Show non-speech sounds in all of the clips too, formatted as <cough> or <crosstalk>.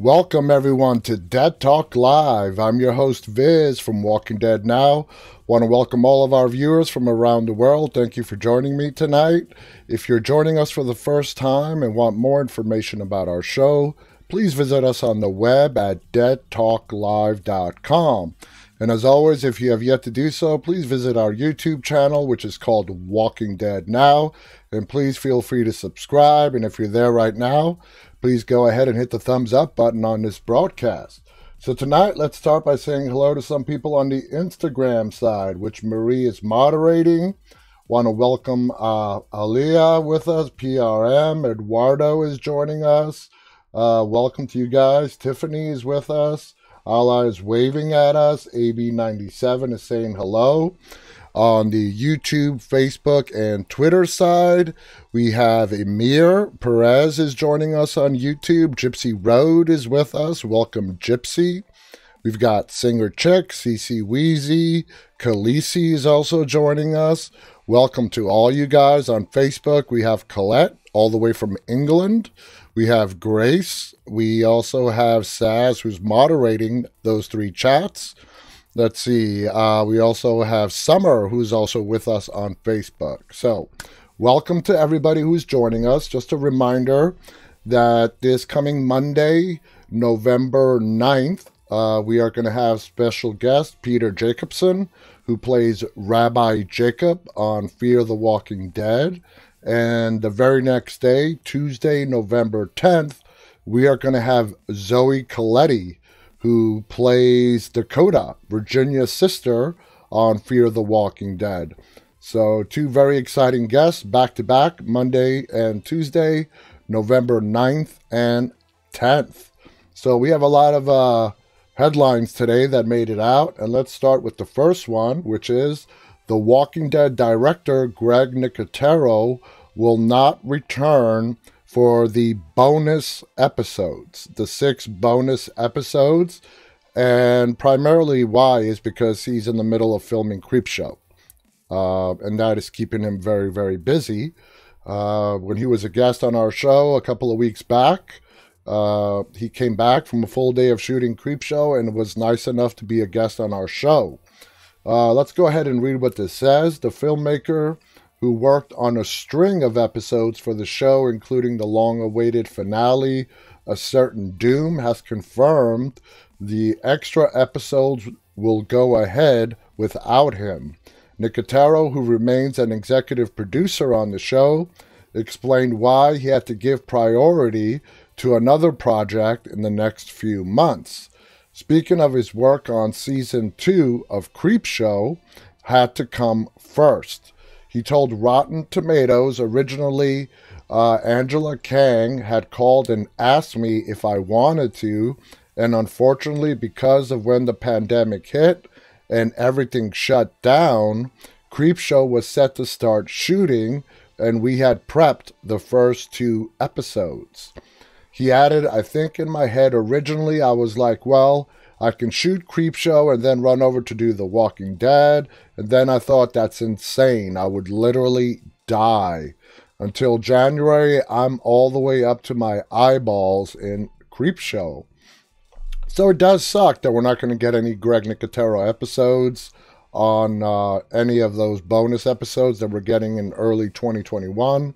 Welcome everyone to Dead Talk Live. I'm your host Viz from Walking Dead Now. Want to welcome all of our viewers from around the world. Thank you for joining me tonight. If you're joining us for the first time and want more information about our show, please visit us on the web at deadtalklive.com. And as always, if you have yet to do so, please visit our YouTube channel, which is called Walking Dead Now. And please feel free to subscribe. And if you're there right now, please go ahead and hit the thumbs up button on this broadcast. So tonight, let's start by saying hello to some people on the Instagram side, which Marie is moderating. Want to welcome uh, Aliyah with us, PRM. Eduardo is joining us. Uh, welcome to you guys. Tiffany is with us. Allah is waving at us. AB97 is saying hello. On the YouTube, Facebook, and Twitter side, we have Emir Perez is joining us on YouTube. Gypsy Road is with us. Welcome, Gypsy. We've got Singer Chick, CC Wheezy, Khaleesi is also joining us. Welcome to all you guys on Facebook. We have Colette, all the way from England. We have Grace. We also have Saz, who's moderating those three chats. Let's see. Uh, we also have Summer, who's also with us on Facebook. So, welcome to everybody who's joining us. Just a reminder that this coming Monday, November 9th, uh, we are going to have special guest Peter Jacobson, who plays Rabbi Jacob on Fear the Walking Dead. And the very next day, Tuesday, November 10th, we are going to have Zoe Colletti who plays Dakota, Virginia's sister, on Fear the Walking Dead. So, two very exciting guests back to back, Monday and Tuesday, November 9th and 10th. So, we have a lot of uh, headlines today that made it out. And let's start with the first one, which is The Walking Dead director Greg Nicotero will not return for the bonus episodes, the six bonus episodes. And primarily why is because he's in the middle of filming Creepshow. Uh, and that is keeping him very, very busy. Uh, when he was a guest on our show a couple of weeks back, uh, he came back from a full day of shooting Creepshow and was nice enough to be a guest on our show. Uh, let's go ahead and read what this says. The filmmaker who worked on a string of episodes for the show, including the long awaited finale, A Certain Doom, has confirmed the extra episodes will go ahead without him. Nicotero, who remains an executive producer on the show, explained why he had to give priority to another project in the next few months. Speaking of his work on season two of Creepshow, had to come first. He told Rotten Tomatoes originally uh, Angela Kang had called and asked me if I wanted to, and unfortunately, because of when the pandemic hit and everything shut down, Creepshow was set to start shooting, and we had prepped the first two episodes. He added, I think in my head originally, I was like, well, I can shoot Creepshow and then run over to do The Walking Dead. And then I thought that's insane. I would literally die. Until January, I'm all the way up to my eyeballs in Creepshow. So it does suck that we're not going to get any Greg Nicotero episodes on uh, any of those bonus episodes that we're getting in early 2021.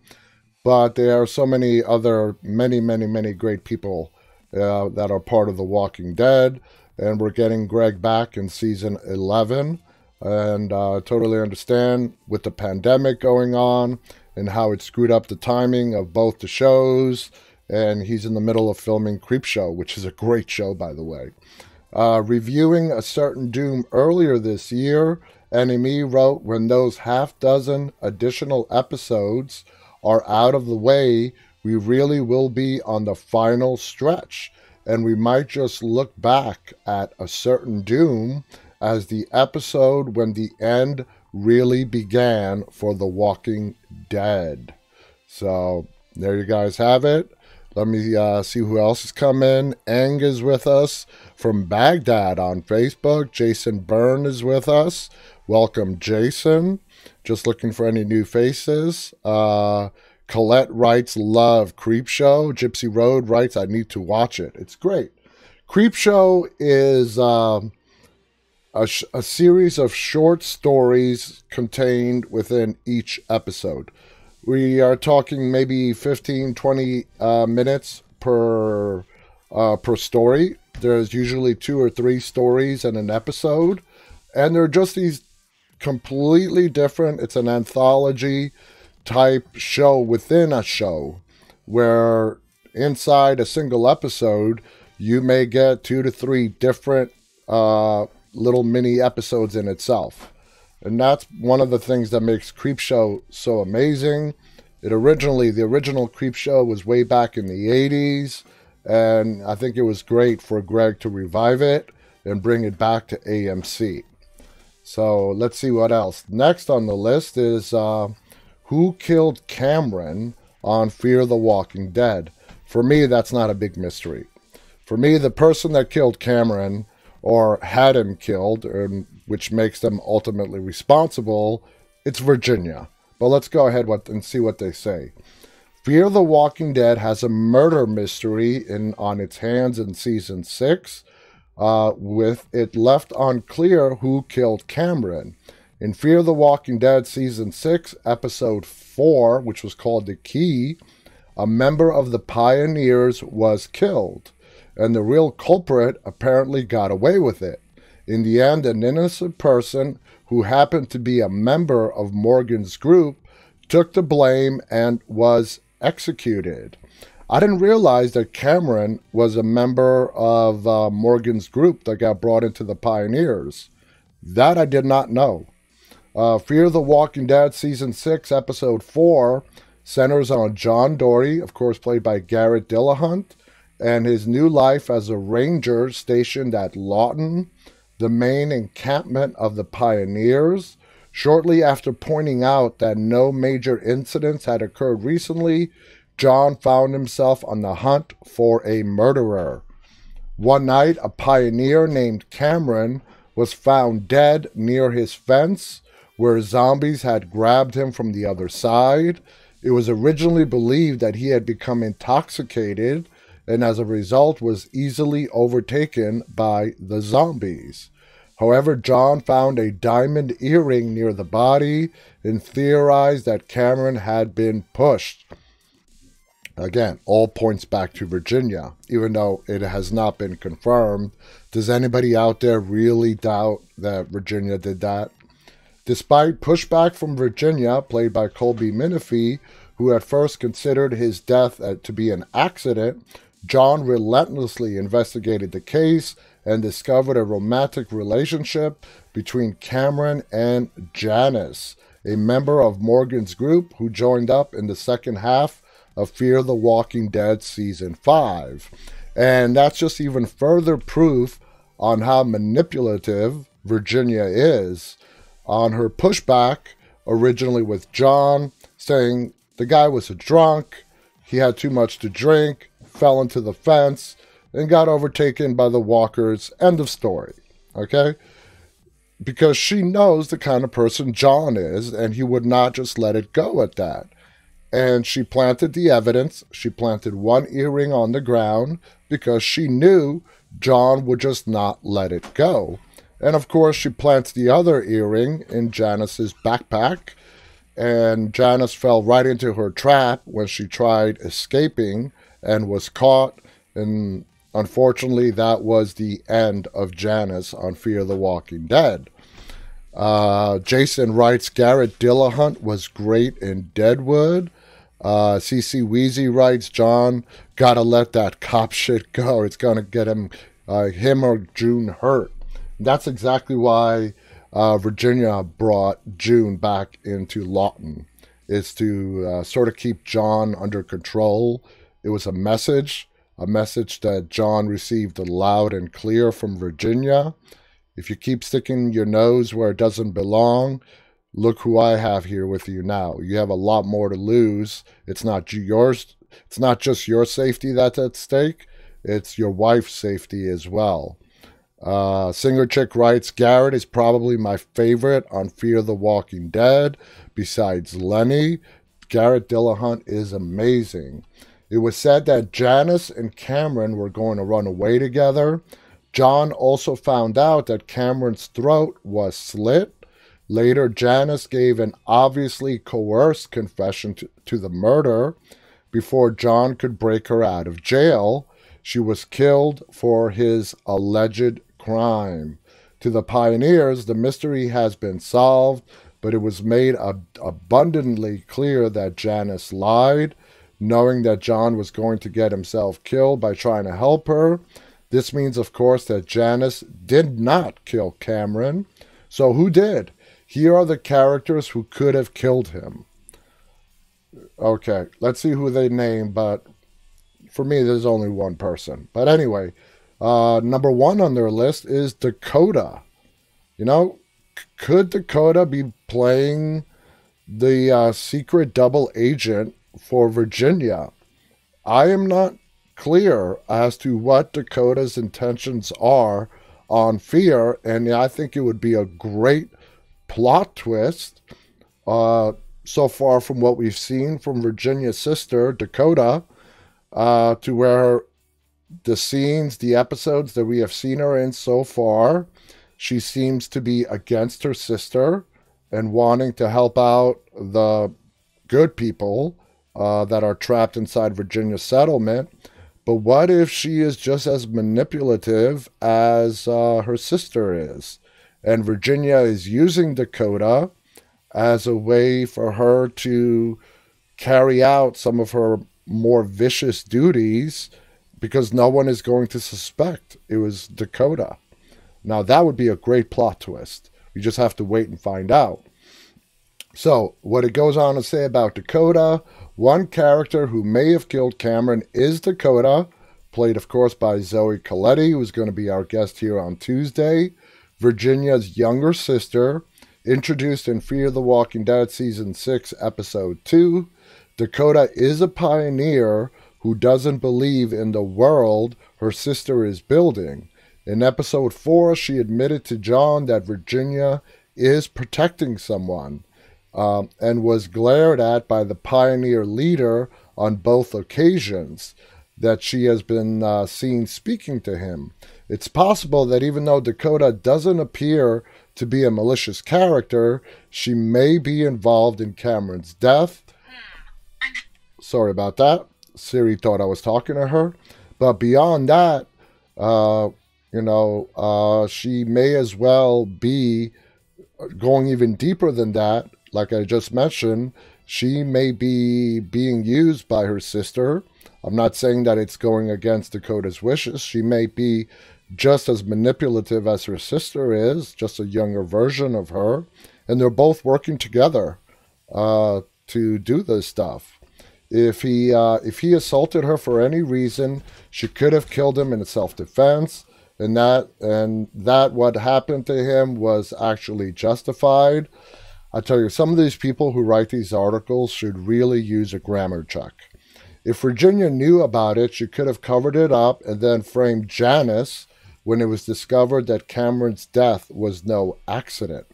But there are so many other, many, many, many great people uh, that are part of The Walking Dead and we're getting Greg back in season 11. And uh, totally understand with the pandemic going on and how it screwed up the timing of both the shows. And he's in the middle of filming Creepshow, which is a great show, by the way. Uh, reviewing a certain Doom earlier this year, NME wrote when those half dozen additional episodes are out of the way, we really will be on the final stretch and we might just look back at a certain doom as the episode when the end really began for The Walking Dead. So there you guys have it. Let me uh, see who else has come in. Ang is with us from Baghdad on Facebook. Jason Byrne is with us. Welcome, Jason. Just looking for any new faces. Uh, Colette writes, Love Creepshow. Gypsy Road writes, I need to watch it. It's great. Creepshow is um, a, sh- a series of short stories contained within each episode. We are talking maybe 15, 20 uh, minutes per uh, per story. There's usually two or three stories in an episode, and they're just these completely different. It's an anthology type show within a show, where inside a single episode you may get two to three different uh, little mini episodes in itself. And that's one of the things that makes Creepshow so amazing. It originally, the original Creepshow was way back in the 80s, and I think it was great for Greg to revive it and bring it back to AMC. So let's see what else. Next on the list is uh, Who Killed Cameron on Fear the Walking Dead. For me, that's not a big mystery. For me, the person that killed Cameron or had him killed, and which makes them ultimately responsible, it's Virginia. But let's go ahead and see what they say. Fear the Walking Dead has a murder mystery in on its hands in season six, uh, with it left unclear who killed Cameron. In Fear of the Walking Dead season six, episode four, which was called The Key, a member of the Pioneers was killed and the real culprit apparently got away with it. In the end, an innocent person who happened to be a member of Morgan's group took the blame and was executed. I didn't realize that Cameron was a member of uh, Morgan's group that got brought into the Pioneers. That I did not know. Uh, Fear the Walking Dead Season 6, Episode 4 centers on John Dory, of course, played by Garrett Dillahunt, and his new life as a ranger stationed at Lawton, the main encampment of the pioneers. Shortly after pointing out that no major incidents had occurred recently, John found himself on the hunt for a murderer. One night, a pioneer named Cameron was found dead near his fence, where zombies had grabbed him from the other side. It was originally believed that he had become intoxicated and as a result was easily overtaken by the zombies. However, John found a diamond earring near the body and theorized that Cameron had been pushed. Again, all points back to Virginia, even though it has not been confirmed. Does anybody out there really doubt that Virginia did that? Despite pushback from Virginia, played by Colby Minifie, who at first considered his death to be an accident, John relentlessly investigated the case and discovered a romantic relationship between Cameron and Janice, a member of Morgan's group who joined up in the second half of Fear the Walking Dead Season 5. And that's just even further proof on how manipulative Virginia is on her pushback originally with John, saying the guy was a drunk, he had too much to drink, fell into the fence, and got overtaken by the walkers. End of story. Okay? Because she knows the kind of person John is, and he would not just let it go at that. And she planted the evidence. She planted one earring on the ground because she knew John would just not let it go. And of course, she plants the other earring in Janice's backpack. And Janice fell right into her trap when she tried escaping and was caught. And unfortunately, that was the end of Janice on Fear the Walking Dead. Uh, Jason writes Garrett Dillahunt was great in Deadwood. Uh, CC Wheezy writes John, gotta let that cop shit go. It's gonna get him, uh, him or June hurt. That's exactly why uh, Virginia brought June back into Lawton, is to uh, sort of keep John under control it was a message, a message that John received loud and clear from Virginia. If you keep sticking your nose where it doesn't belong, look who I have here with you now. You have a lot more to lose. It's not yours. It's not just your safety that's at stake. It's your wife's safety as well. Uh, Singer Chick writes Garrett is probably my favorite on Fear the Walking Dead, besides Lenny Garrett Dillahunt is amazing. It was said that Janice and Cameron were going to run away together. John also found out that Cameron's throat was slit. Later, Janice gave an obviously coerced confession to, to the murder before John could break her out of jail. She was killed for his alleged crime. To the pioneers, the mystery has been solved, but it was made ab- abundantly clear that Janice lied, knowing that John was going to get himself killed by trying to help her. This means, of course, that Janice did not kill Cameron. So, who did? Here are the characters who could have killed him. Okay, let's see who they name, but for me, there's only one person. But anyway, uh, number one on their list is Dakota. You know, c- could Dakota be playing the uh, secret double agent for Virginia? I am not clear as to what Dakota's intentions are on Fear, and I think it would be a great plot twist. Uh, so far from what we've seen from Virginia's sister, Dakota, uh, to where the scenes, the episodes that we have seen her in so far, she seems to be against her sister and wanting to help out the good people uh, that are trapped inside Virginia settlement. But what if she is just as manipulative as uh, her sister is? And Virginia is using Dakota as a way for her to carry out some of her more vicious duties because no one is going to suspect it was Dakota. Now, that would be a great plot twist. You just have to wait and find out. So, what it goes on to say about Dakota one character who may have killed Cameron is Dakota, played, of course, by Zoe Colletti, who's going to be our guest here on Tuesday. Virginia's younger sister, introduced in Fear the Walking Dead Season 6, Episode 2. Dakota is a pioneer who doesn't believe in the world her sister is building. In Episode 4, she admitted to John that Virginia is protecting someone um, and was glared at by the pioneer leader on both occasions that she has been uh, seen speaking to him. It's possible that even though Dakota doesn't appear to be a malicious character, she may be involved in Cameron's death. Sorry about that. Siri thought I was talking to her. But beyond that, uh, you know, uh, she may as well be going even deeper than that. Like I just mentioned, she may be being used by her sister. I'm not saying that it's going against Dakota's wishes. She may be just as manipulative as her sister is, just a younger version of her, and they're both working together uh, to do this stuff. If he uh, if he assaulted her for any reason, she could have killed him in self-defense, and that and that what happened to him was actually justified. I tell you, some of these people who write these articles should really use a grammar check. If Virginia knew about it, she could have covered it up and then framed Janice when it was discovered that Cameron's death was no accident.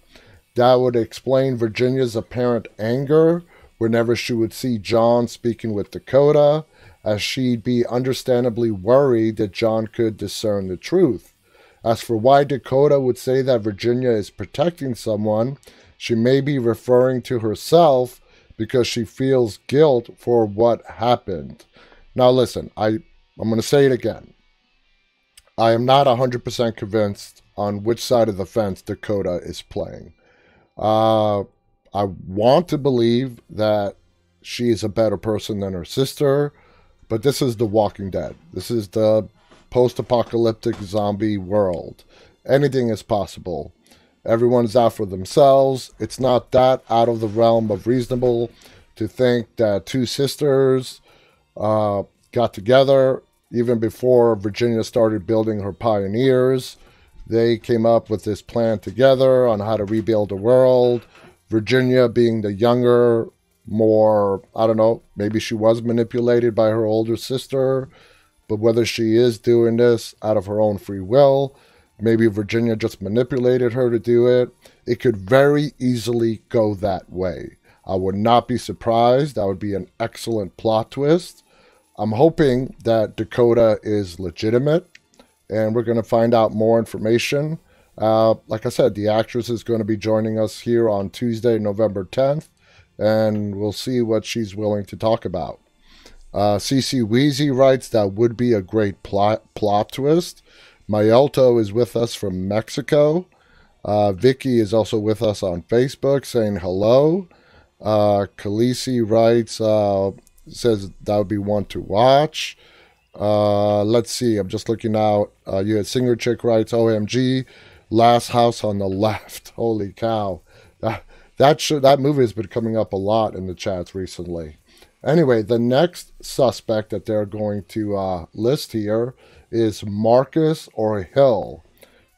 That would explain Virginia's apparent anger whenever she would see John speaking with Dakota, as she'd be understandably worried that John could discern the truth. As for why Dakota would say that Virginia is protecting someone, she may be referring to herself because she feels guilt for what happened. Now, listen, I, I'm going to say it again. I am not 100% convinced on which side of the fence Dakota is playing. Uh, I want to believe that she is a better person than her sister, but this is The Walking Dead. This is the post apocalyptic zombie world. Anything is possible. Everyone's out for themselves. It's not that out of the realm of reasonable to think that two sisters uh, got together even before Virginia started building her pioneers. They came up with this plan together on how to rebuild the world. Virginia, being the younger, more, I don't know, maybe she was manipulated by her older sister, but whether she is doing this out of her own free will, maybe Virginia just manipulated her to do it, it could very easily go that way. I would not be surprised. That would be an excellent plot twist. I'm hoping that Dakota is legitimate, and we're going to find out more information. Uh, like I said, the actress is going to be joining us here on Tuesday, November 10th, and we'll see what she's willing to talk about. Uh, CC Weezy writes that would be a great plot, plot twist. Mayelto is with us from Mexico. Uh, Vicky is also with us on Facebook saying hello. Uh, Khaleesi writes, uh, says that would be one to watch. Uh, let's see. I'm just looking out. Uh, you had Singer Chick writes, OMG, Last House on the Left. Holy cow. That, that, that movie has been coming up a lot in the chats recently. Anyway, the next suspect that they're going to uh, list here is Marcus or Hill.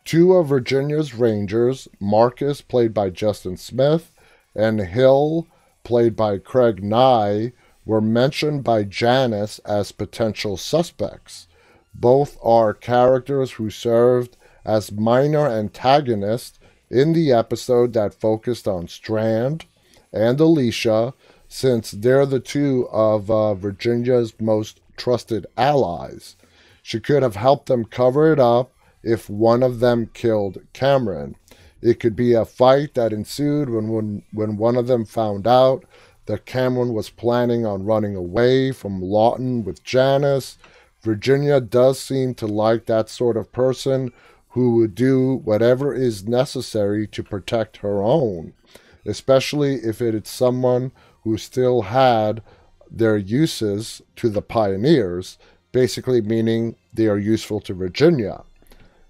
Two of Virginia's Rangers, Marcus, played by Justin Smith, and Hill, played by Craig Nigh, were mentioned by Janice as potential suspects. Both are characters who served as minor antagonists in the episode that focused on Strand and Alicia, since they're the two of uh, Virginia's most trusted allies. She could have helped them cover it up if one of them killed Cameron. It could be a fight that ensued when, when, when one of them found out that Cameron was planning on running away from Lawton with Janice. Virginia does seem to like that sort of person who would do whatever is necessary to protect her own, especially if it is someone who still had their uses to the pioneers, basically meaning they are useful to Virginia.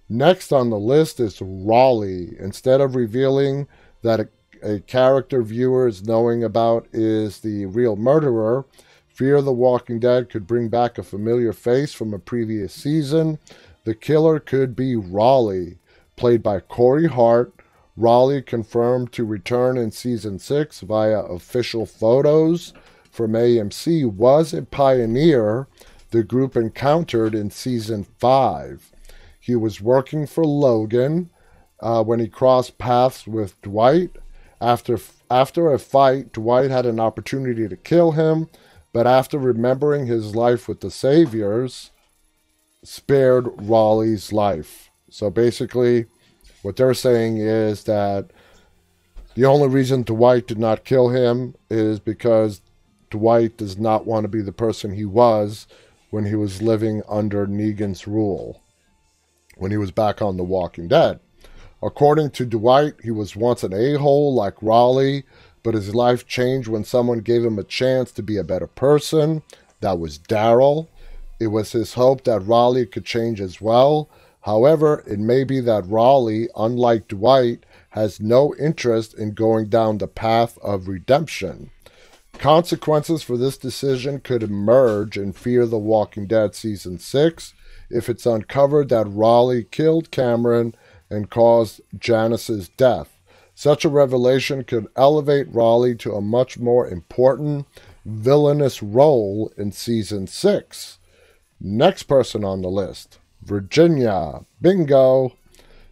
Next on the list is Rollie. Instead of revealing that a a character viewers knowing about is the real murderer. Fear the Walking Dead could bring back a familiar face from a previous season. The killer could be Rollie, played by Cory Hart. Rollie confirmed to return in season 6 via official photos from AMC was a pioneer the group encountered in season 5. He was working for Logan uh, when he crossed paths with Dwight after, after a fight, Dwight had an opportunity to kill him, but after remembering his life with the Saviors, spared Rollie's life. So basically, what they're saying is that the only reason Dwight did not kill him is because Dwight does not want to be the person he was when he was living under Negan's rule, when he was back on The Walking Dead. According to Dwight, he was once an a hole like Rollie, but his life changed when someone gave him a chance to be a better person. That was Daryl. It was his hope that Rollie could change as well. However, it may be that Rollie, unlike Dwight, has no interest in going down the path of redemption. Consequences for this decision could emerge in Fear the Walking Dead Season 6 if it's uncovered that Rollie killed Cameron and caused Janice's death. Such a revelation could elevate Rollie to a much more important villainous role in season 6. Next person on the list Virginia. Bingo!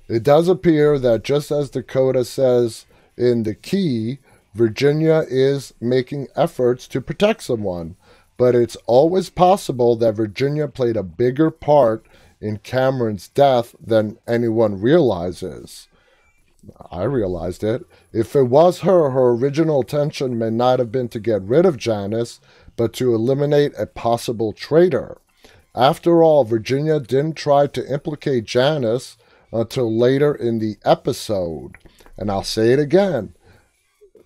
It does appear that just as Dakota says in The Key, Virginia is making efforts to protect someone, but it's always possible that Virginia played a bigger part in Cameron's death than anyone realizes. I realized it. If it was her, her original intention may not have been to get rid of Janice, but to eliminate a possible traitor. After all, Virginia didn't try to implicate Janice until later in the episode. And I'll say it again.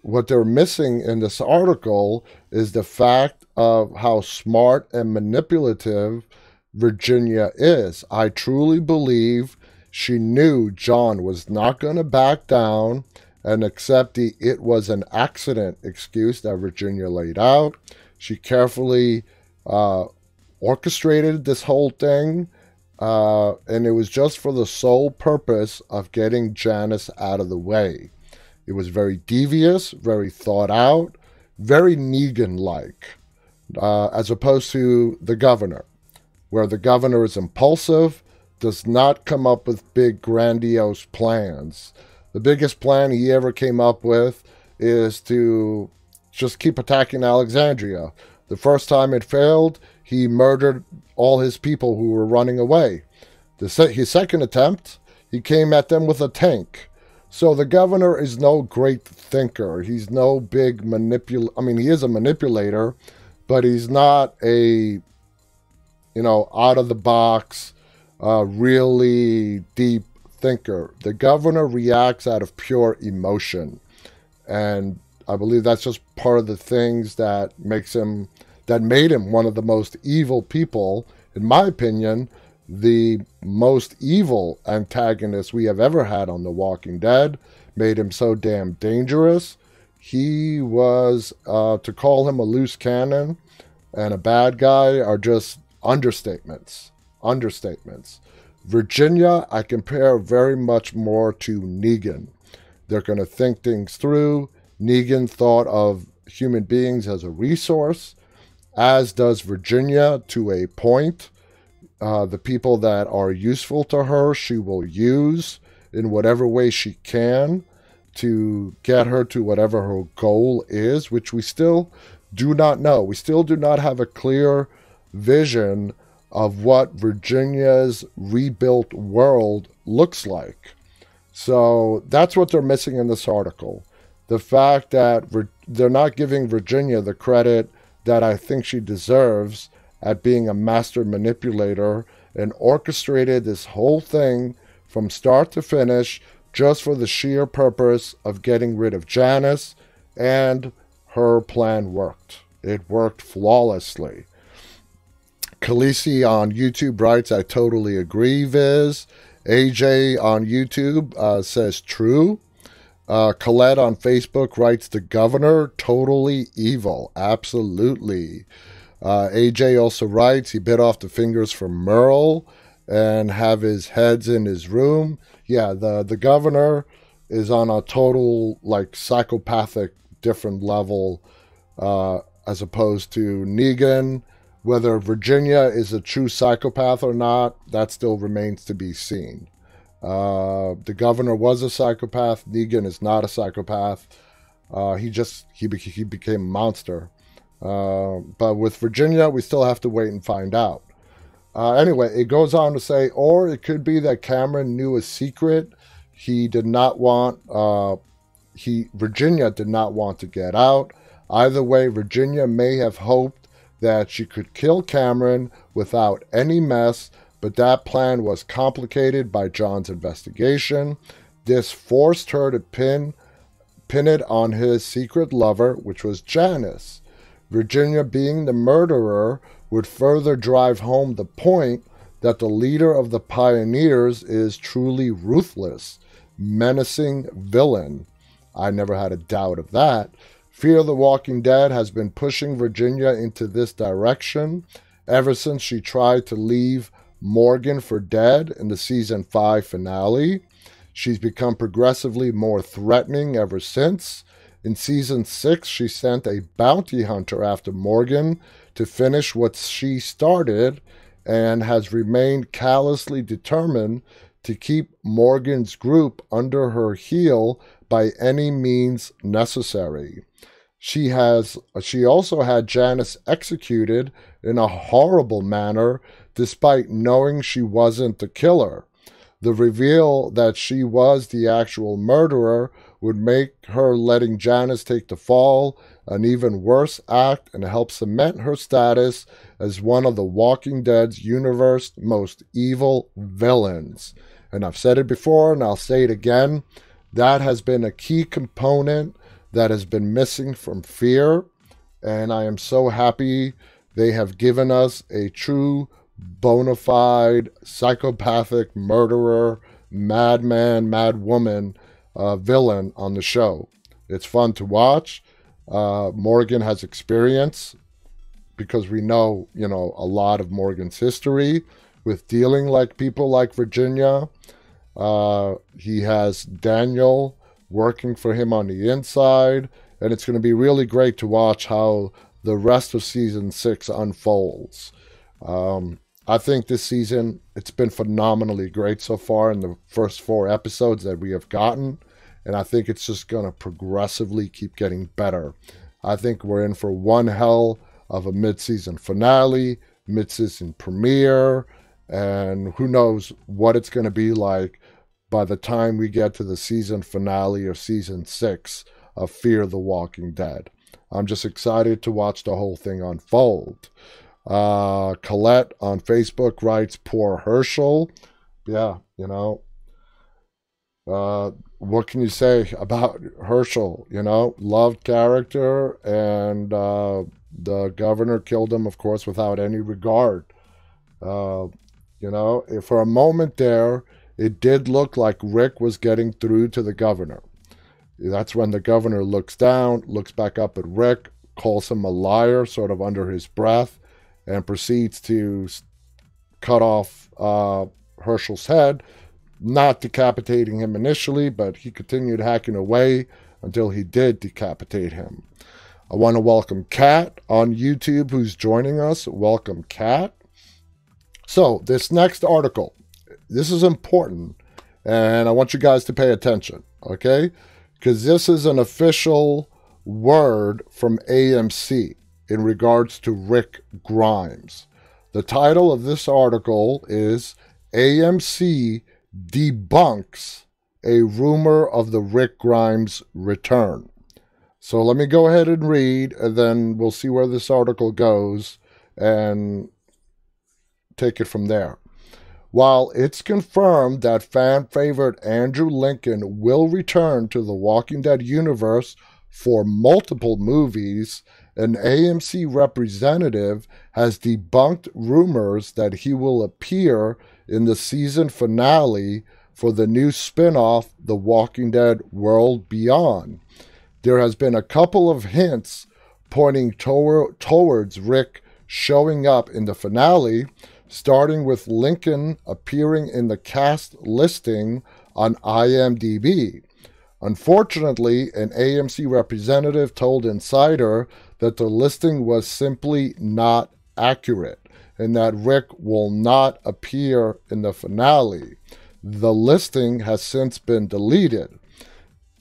What they're missing in this article is the fact of how smart and manipulative Virginia is. I truly believe she knew John was not going to back down and accept the it was an accident excuse that Virginia laid out. She carefully uh, orchestrated this whole thing, uh, and it was just for the sole purpose of getting Janice out of the way. It was very devious, very thought out, very Negan like, uh, as opposed to the governor where the governor is impulsive, does not come up with big, grandiose plans. The biggest plan he ever came up with is to just keep attacking Alexandria. The first time it failed, he murdered all his people who were running away. Se- his second attempt, he came at them with a tank. So the governor is no great thinker. He's no big manipul. I mean, he is a manipulator, but he's not a, you know, out of the box, uh, really deep thinker. The governor reacts out of pure emotion, and I believe that's just part of the things that makes him, that made him one of the most evil people, in my opinion, the most evil antagonist we have ever had on The Walking Dead, made him so damn dangerous. He was, uh, to call him a loose cannon and a bad guy are just understatements. Understatements. Virginia, I compare very much more to Negan. They're going to think things through. Negan thought of human beings as a resource, as does Virginia to a point. Uh, the people that are useful to her, she will use in whatever way she can to get her to whatever her goal is, which we still do not know. We still do not have a clear vision of what Virginia's rebuilt world looks like. So that's what they're missing in this article. The fact that they're not giving Virginia the credit that I think she deserves at being a master manipulator and orchestrated this whole thing from start to finish just for the sheer purpose of getting rid of Janice, and her plan worked. It worked flawlessly. Khaleesi on YouTube writes, I totally agree, Viz. AJ on YouTube uh, says true. Uh, Colette on Facebook writes, The governor, totally evil. Absolutely. Uh, AJ also writes, He bit off the fingers from Merle and have his heads in his room. Yeah, the, the governor is on a total, like, psychopathic, different level uh, as opposed to Negan. Whether Virginia is a true psychopath or not, that still remains to be seen. Uh, the governor was a psychopath. Negan is not a psychopath. Uh, he just he, be- he became a monster. Uh, but with Virginia, we still have to wait and find out. Uh, anyway, it goes on to say, or it could be that Cameron knew a secret he did not want. Uh, he Virginia did not want to get out. Either way, Virginia may have hoped that she could kill Cameron without any mess but that plan was complicated by John's investigation. This forced her to pin, pin it on his secret lover, which was Janice. Virginia, being the murderer, would further drive home the point that the leader of the pioneers is truly ruthless, menacing villain. I never had a doubt of that. Fear the Walking Dead has been pushing Virginia into this direction ever since she tried to leave Morgan for dead in the season 5 finale. She's become progressively more threatening ever since. In season 6, she sent a bounty hunter after Morgan to finish what she started and has remained callously determined to keep Morgan's group under her heel by any means necessary. She has she also had Janice executed in a horrible manner despite knowing she wasn't the killer. The reveal that she was the actual murderer would make her letting Janice take the fall an even worse act and help cement her status as one of the Walking Dead's universe most evil villains. And I've said it before and I'll say it again. That has been a key component that has been missing from fear. And I am so happy they have given us a true bona fide psychopathic murderer, madman, madwoman uh, villain on the show. It's fun to watch. Uh, Morgan has experience because we know, you know, a lot of Morgan's history with dealing like people like Virginia. Uh, he has Daniel working for him on the inside, and it's going to be really great to watch how the rest of season six unfolds. Um, I think this season it's been phenomenally great so far in the first four episodes that we have gotten, and I think it's just going to progressively keep getting better. I think we're in for one hell of a mid-season finale, mid-season premiere, and who knows what it's going to be like by the time we get to the season finale of season six of Fear the Walking Dead. I'm just excited to watch the whole thing unfold. Uh, Colette on Facebook writes, Poor Hershel. Yeah, you know, uh, what can you say about Hershel? You know, loved character, and uh, the governor killed him, of course, without any regard. Uh, you know, for a moment there, it did look like Rick was getting through to the governor. That's when the governor looks down, looks back up at Rick, calls him a liar, sort of under his breath, and proceeds to cut off uh, Hershel's head not decapitating him initially, but he continued hacking away until he did decapitate him. I want to welcome Kat on YouTube who's joining us. Welcome, Kat. So, this next article, this is important, and I want you guys to pay attention, okay? Because this is an official word from AMC in regards to Rick Grimes. The title of this article is AMC debunks a rumor of the Rick Grimes return. So let me go ahead and read, and then we'll see where this article goes and take it from there. While it's confirmed that fan favorite Andrew Lincoln will return to the Walking Dead universe for multiple movies, an AMC representative has debunked rumors that he will appear in the season finale for the new spin off, The Walking Dead World Beyond. There has been a couple of hints pointing toward, towards Rick showing up in the finale, starting with Lincoln appearing in the cast listing on IMDb. Unfortunately, an AMC representative told Insider that the listing was simply not accurate and that Rick will not appear in the finale. The listing has since been deleted.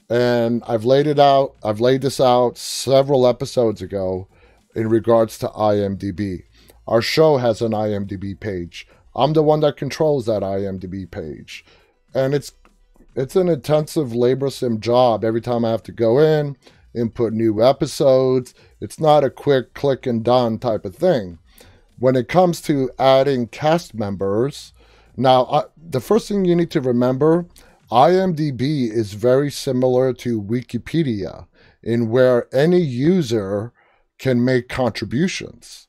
And I've laid it out, I've laid this out several episodes ago in regards to IMDb. Our show has an IMDb page. I'm the one that controls that IMDb page. And it's it's an intensive laborsome job every time I have to go in, input new episodes. It's not a quick click and done type of thing when it comes to adding cast members, now uh, the first thing you need to remember IMDb is very similar to Wikipedia, in where any user can make contributions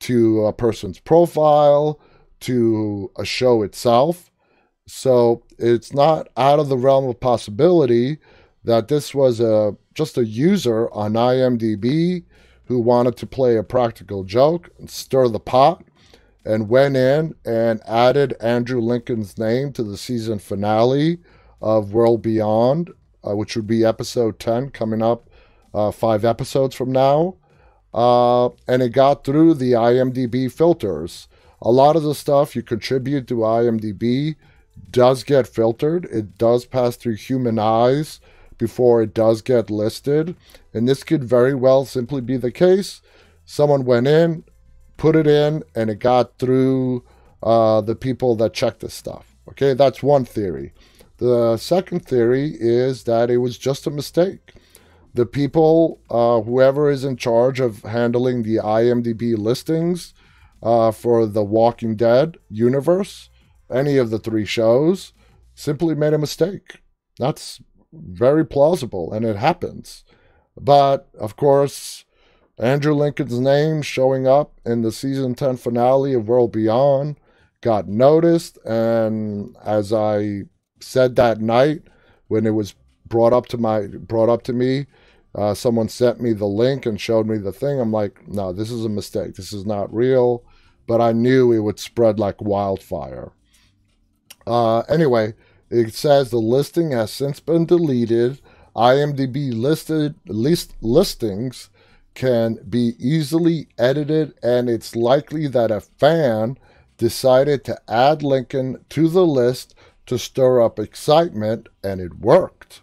to a person's profile, to a show itself. So it's not out of the realm of possibility that this was a just a user on IMDb who wanted to play a practical joke and stir the pot and went in and added Andrew Lincoln's name to the season finale of World Beyond, uh, which would be episode 10 coming up uh, five episodes from now. Uh, and it got through the IMDb filters. A lot of the stuff you contribute to IMDb does get filtered, it does pass through human eyes before it does get listed. And this could very well simply be the case. Someone went in, put it in, and it got through uh, the people that check this stuff. Okay, that's one theory. The second theory is that it was just a mistake. The people, uh, whoever is in charge of handling the IMDb listings uh, for the Walking Dead universe, any of the three shows, simply made a mistake. That's very plausible, and it happens. But of course, Andrew Lincoln's name showing up in the season 10 finale of World Beyond got noticed. And as I said that night when it was brought up to my brought up to me, uh, someone sent me the link and showed me the thing. I'm like, no, this is a mistake. This is not real. But I knew it would spread like wildfire. Uh, anyway, it says the listing has since been deleted. IMDb listed list listings can be easily edited, and it's likely that a fan decided to add Lincoln to the list to stir up excitement, and it worked.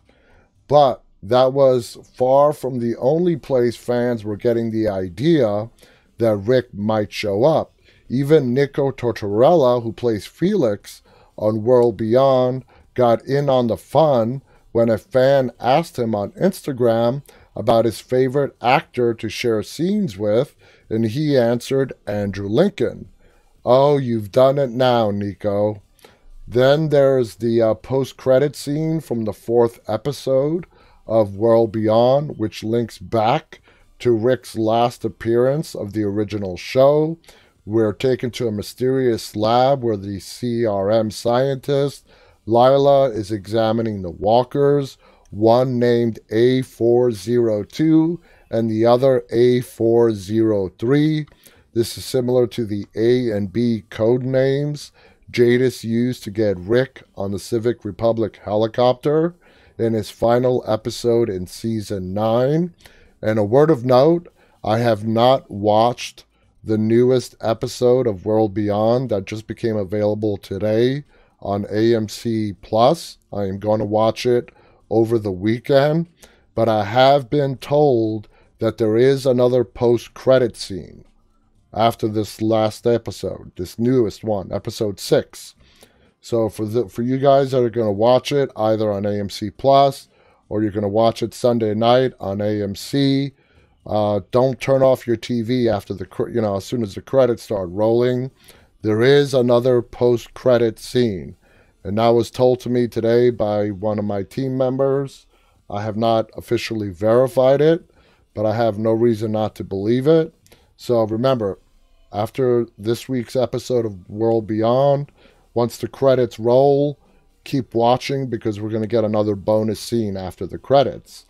But that was far from the only place fans were getting the idea that Rick might show up. Even Nico Tortorella, who plays Felix on World Beyond, got in on the fun when a fan asked him on Instagram about his favorite actor to share scenes with, and he answered Andrew Lincoln. Oh, you've done it now, Nico. Then there's the uh, post credit scene from the fourth episode of World Beyond, which links back to Rick's last appearance of the original show. We're taken to a mysterious lab where the CRM scientist Lyla is examining the walkers, one named A402 and the other A403. This is similar to the A and B code names Jadis used to get Rick on the Civic Republic helicopter in his final episode in season 9. And a word of note I have not watched the newest episode of World Beyond that just became available today on AMC Plus. I am going to watch it over the weekend, but I have been told that there is another post credit scene after this last episode, this newest one, episode 6. So for the for you guys that are going to watch it either on AMC Plus or you're going to watch it Sunday night on AMC, uh, don't turn off your TV after the you know as soon as the credits start rolling. There is another post credit scene, and that was told to me today by one of my team members. I have not officially verified it, but I have no reason not to believe it. So remember, after this week's episode of World Beyond, once the credits roll, keep watching because we're going to get another bonus scene after the credits.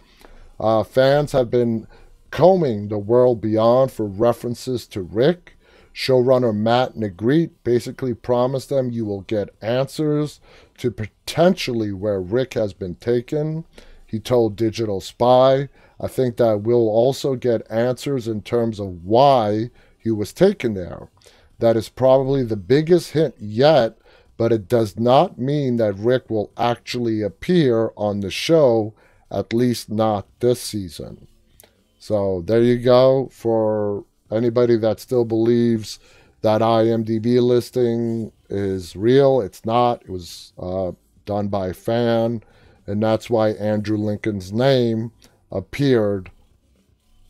Uh, fans have been combing the world beyond for references to Rick. Showrunner Matt Negrete basically promised them you will get answers to potentially where Rick has been taken. He told Digital Spy, I think that we'll also get answers in terms of why he was taken there. That is probably the biggest hint yet but it does not mean that Rick will actually appear on the show, at least not this season. So there you go for anybody that still believes that IMDb listing is real. It's not. It was uh, done by a fan, and that's why Andrew Lincoln's name appeared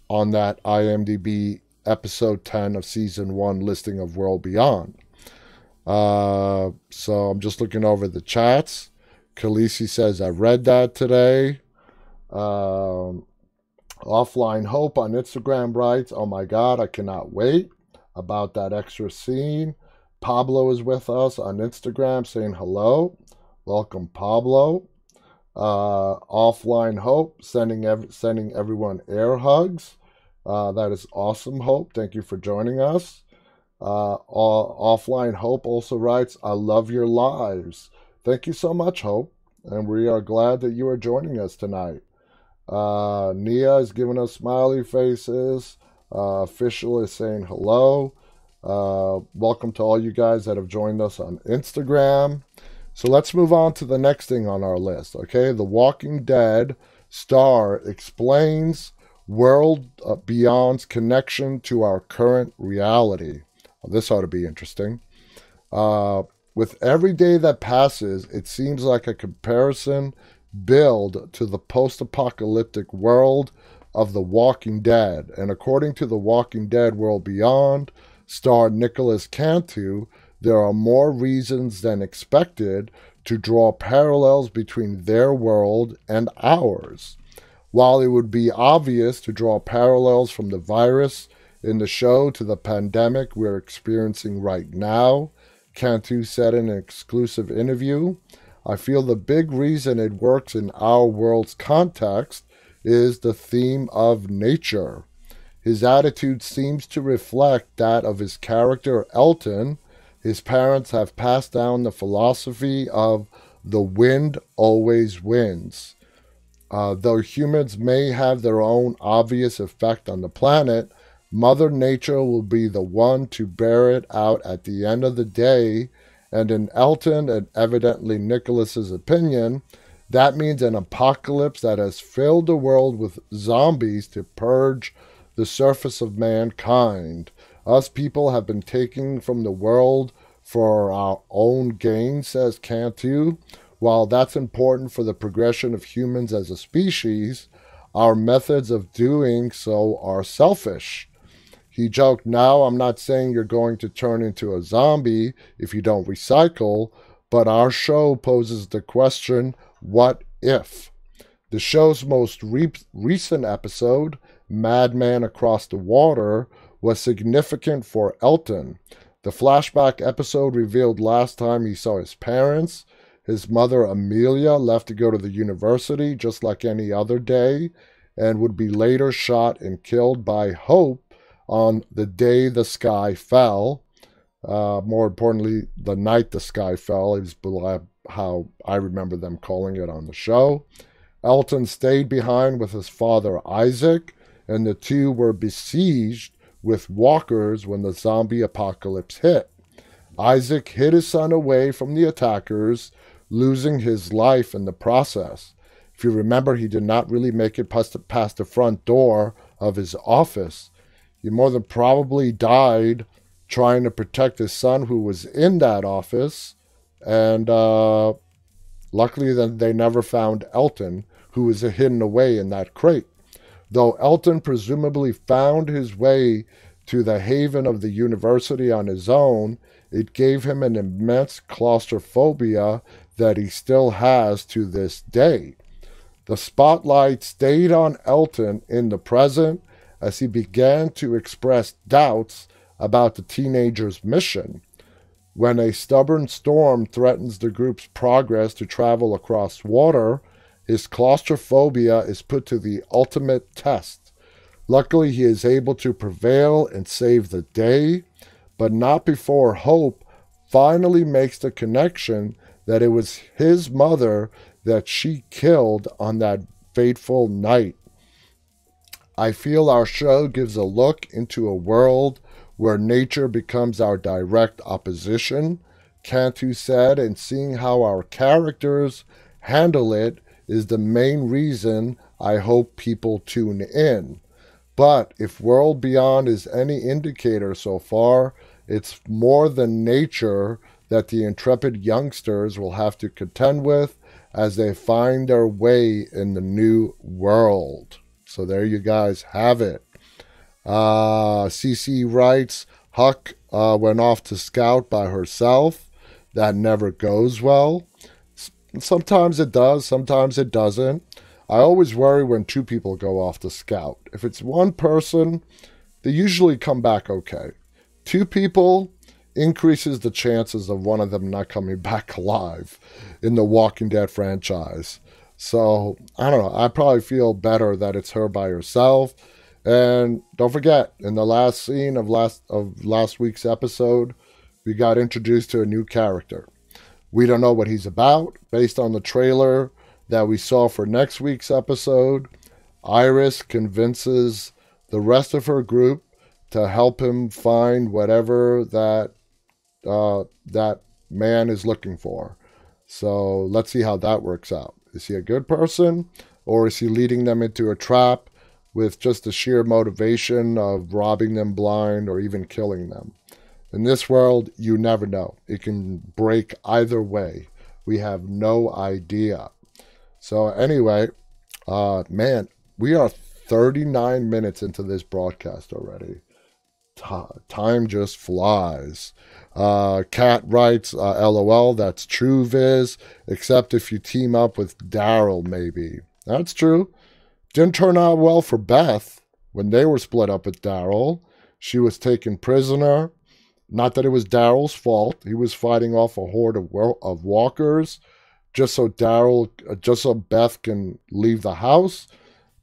on that IMDb episode 10 of season 1 listing of World Beyond. Uh, so I'm just looking over the chats. Khaleesi says, I read that today. Um, Offline Hope on Instagram writes, Oh my God, I cannot wait about that extra scene. Pablo is with us on Instagram saying hello. Welcome, Pablo. Uh, Offline Hope sending ev- sending everyone air hugs. Uh, that is awesome, Hope. Thank you for joining us. Uh, Offline Hope also writes, I love your lives. Thank you so much, Hope. And we are glad that you are joining us tonight. Uh, Nia is giving us smiley faces. Uh, official is saying hello. Uh, welcome to all you guys that have joined us on Instagram. So let's move on to the next thing on our list. Okay, The Walking Dead star explains World Beyond's connection to our current reality. Well, this ought to be interesting. Uh, with every day that passes, it seems like a comparison build to the post apocalyptic world of The Walking Dead. And according to The Walking Dead World Beyond, star Nicholas Cantu, there are more reasons than expected to draw parallels between their world and ours. While it would be obvious to draw parallels from the virus in the show to the pandemic we're experiencing right now, Cantu said in an exclusive interview. I feel the big reason it works in our world's context is the theme of nature. His attitude seems to reflect that of his character Elton. His parents have passed down the philosophy of the wind always wins. Uh, though humans may have their own obvious effect on the planet, Mother Nature will be the one to bear it out at the end of the day. And in Elton and evidently Nicholas's opinion, That means an apocalypse that has filled the world with zombies to purge the surface of mankind. Us people have been taking from the world for our own gain, says Cantu. While that's important for the progression of humans as a species, our methods of doing so are selfish. He joked, Now, I'm not saying you're going to turn into a zombie if you don't recycle, but our show poses the question what if? The show's most re- recent episode, Madman Across the Water, was significant for Elton. The flashback episode revealed last time he saw his parents. His mother, Amelia, left to go to the university just like any other day and would be later shot and killed by Hope on the day the sky fell. Uh, more importantly, the night the sky fell is how I remember them calling it on the show. Elton stayed behind with his father Isaac, and the two were besieged with walkers when the zombie apocalypse hit. Isaac hid his son away from the attackers, losing his life in the process. If you remember, he did not really make it past the, past the front door of his office. More than probably died trying to protect his son who was in that office. And uh, luckily, then they never found Elton, who was hidden away in that crate. Though Elton presumably found his way to the haven of the university on his own, it gave him an immense claustrophobia that he still has to this day. The spotlight stayed on Elton in the present as he began to express doubts about the teenager's mission. When a stubborn storm threatens the group's progress to travel across water, his claustrophobia is put to the ultimate test. Luckily, he is able to prevail and save the day, but not before Hope finally makes the connection that it was his mother that she killed on that fateful night. I feel our show gives a look into a world where nature becomes our direct opposition, Cantu said, and seeing how our characters handle it is the main reason I hope people tune in. But if World Beyond is any indicator so far, it's more than nature that the intrepid youngsters will have to contend with as they find their way in the new world. So there you guys have it. Uh, CC writes Huck uh, went off to scout by herself. That never goes well. Sometimes it does, sometimes it doesn't. I always worry when two people go off to scout. If it's one person, they usually come back okay. Two people increases the chances of one of them not coming <laughs> back alive in the Walking Dead franchise. So I don't know. I probably feel better that it's her by herself. And don't forget, in the last scene of last of last week's episode, we got introduced to a new character. We don't know what he's about. Based on the trailer that we saw for next week's episode, Iris convinces the rest of her group to help him find whatever that uh, that man is looking for. So let's see how that works out. Is he a good person or is he leading them into a trap with just the sheer motivation of robbing them blind or even killing them? In this world, you never know. It can break either way. We have no idea. So, anyway, uh, man, we are 39 minutes into this broadcast already. T- time just flies. Uh, writes, uh, LOL, that's true, Viz, except if you team up with Daryl, maybe. That's true. Didn't turn out well for Beth when they were split up with Daryl. She was taken prisoner. Not that it was Daryl's fault. He was fighting off a horde of, of walkers just so Daryl, just so Beth can leave the house.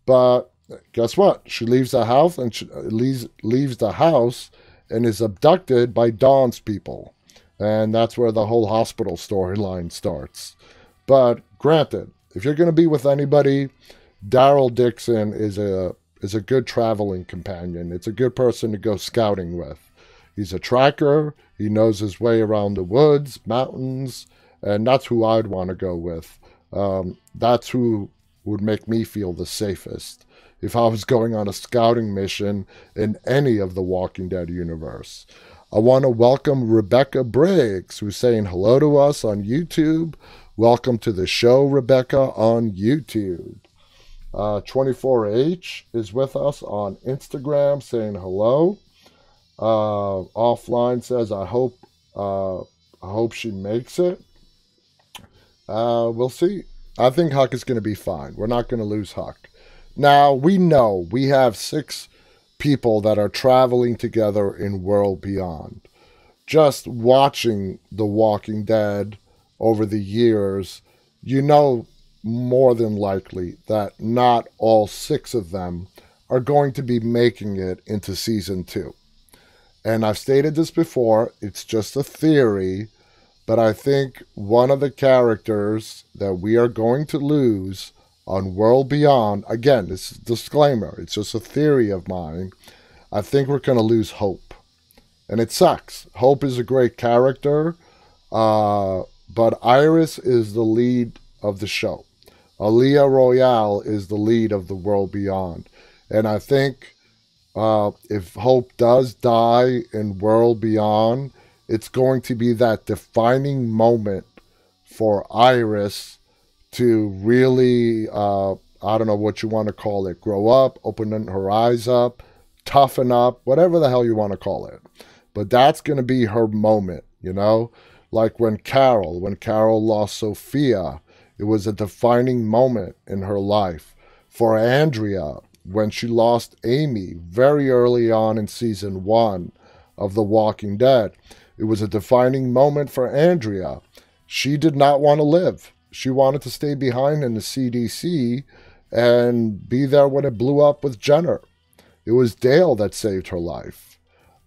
But guess what? She leaves the house and she uh, leaves, leaves the house and is abducted by Dawn's people. And that's where the whole hospital storyline starts. But granted, if you're going to be with anybody, Daryl Dixon is a is a good traveling companion. It's a good person to go scouting with. He's a tracker. He knows his way around the woods, mountains, and that's who I'd want to go with. Um, that's who would make me feel the safest if I was going on a scouting mission in any of the Walking Dead universe. I want to welcome Rebecca Briggs, who's saying hello to us on YouTube. Welcome to the show, Rebecca, on YouTube. Uh, 24H is with us on Instagram saying hello. Uh, offline says, I hope, uh, I hope she makes it. Uh, we'll see. I think Huck is going to be fine. We're not going to lose Huck. Now, we know we have six people that are traveling together in World Beyond. Just watching The Walking Dead over the years, you know more than likely that not all six of them are going to be making it into season two. And I've stated this before, it's just a theory, but I think one of the characters that we are going to lose on World Beyond, again, this disclaimer, it's just a theory of mine. I think we're going to lose Hope. And it sucks. Hope is a great character. Uh, but Iris is the lead of the show. Aliyah Royale is the lead of the world beyond. And I think uh, if Hope does die in World Beyond, it's going to be that defining moment for Iris to really, uh, I don't know what you want to call it, grow up, open her eyes up, toughen up, whatever the hell you want to call it. But that's going to be her moment, you know? Like when Carol, when Carol lost Sophia, it was a defining moment in her life. For Andrea, when she lost Amy very early on in season one of The Walking Dead, it was a defining moment for Andrea. She did not want to live. She wanted to stay behind in the CDC and be there when it blew up with Jenner. It was Dale that saved her life.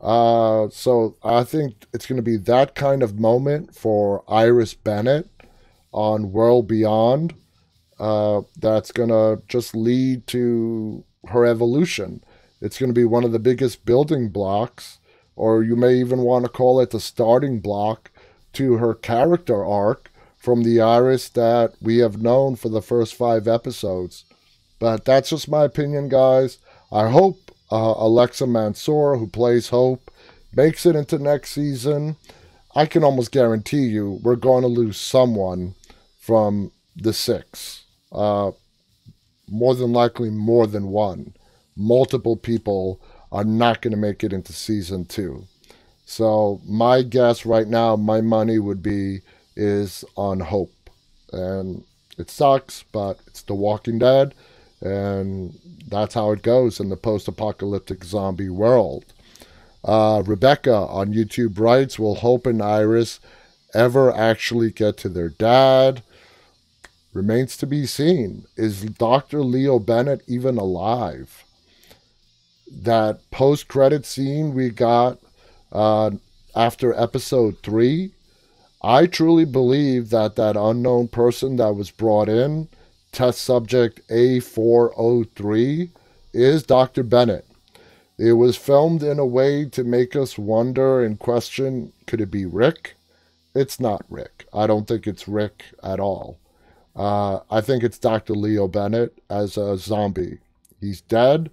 Uh, so I think it's going to be that kind of moment for Iris Bennett on World Beyond. Uh, that's going to just lead to her evolution. It's going to be one of the biggest building blocks, or you may even want to call it the starting block to her character arc from the Iris that we have known for the first five episodes. But that's just my opinion, guys. I hope uh, Alexa Mansour, who plays Hope, makes it into next season, I can almost guarantee you we're going to lose someone from the six. Uh, more than likely, more than one. Multiple people are not going to make it into season two. So my guess right now, my money would be is on Hope, and it sucks, but it's The Walking Dead and that's how it goes in the post apocalyptic zombie world. Uh, Rebecca on YouTube writes Will Hope and Iris ever actually get to their dad? Remains to be seen. Is Dr. Leo Bennett even alive? That post credit scene we got uh, after episode three, I truly believe that that unknown person that was brought in test subject A403 is Dr. Bennett. It was filmed in a way to make us wonder and question could it be Rick? It's not Rick. I don't think it's Rick at all. Uh, I think it's Dr. Leo Bennett as a zombie. He's dead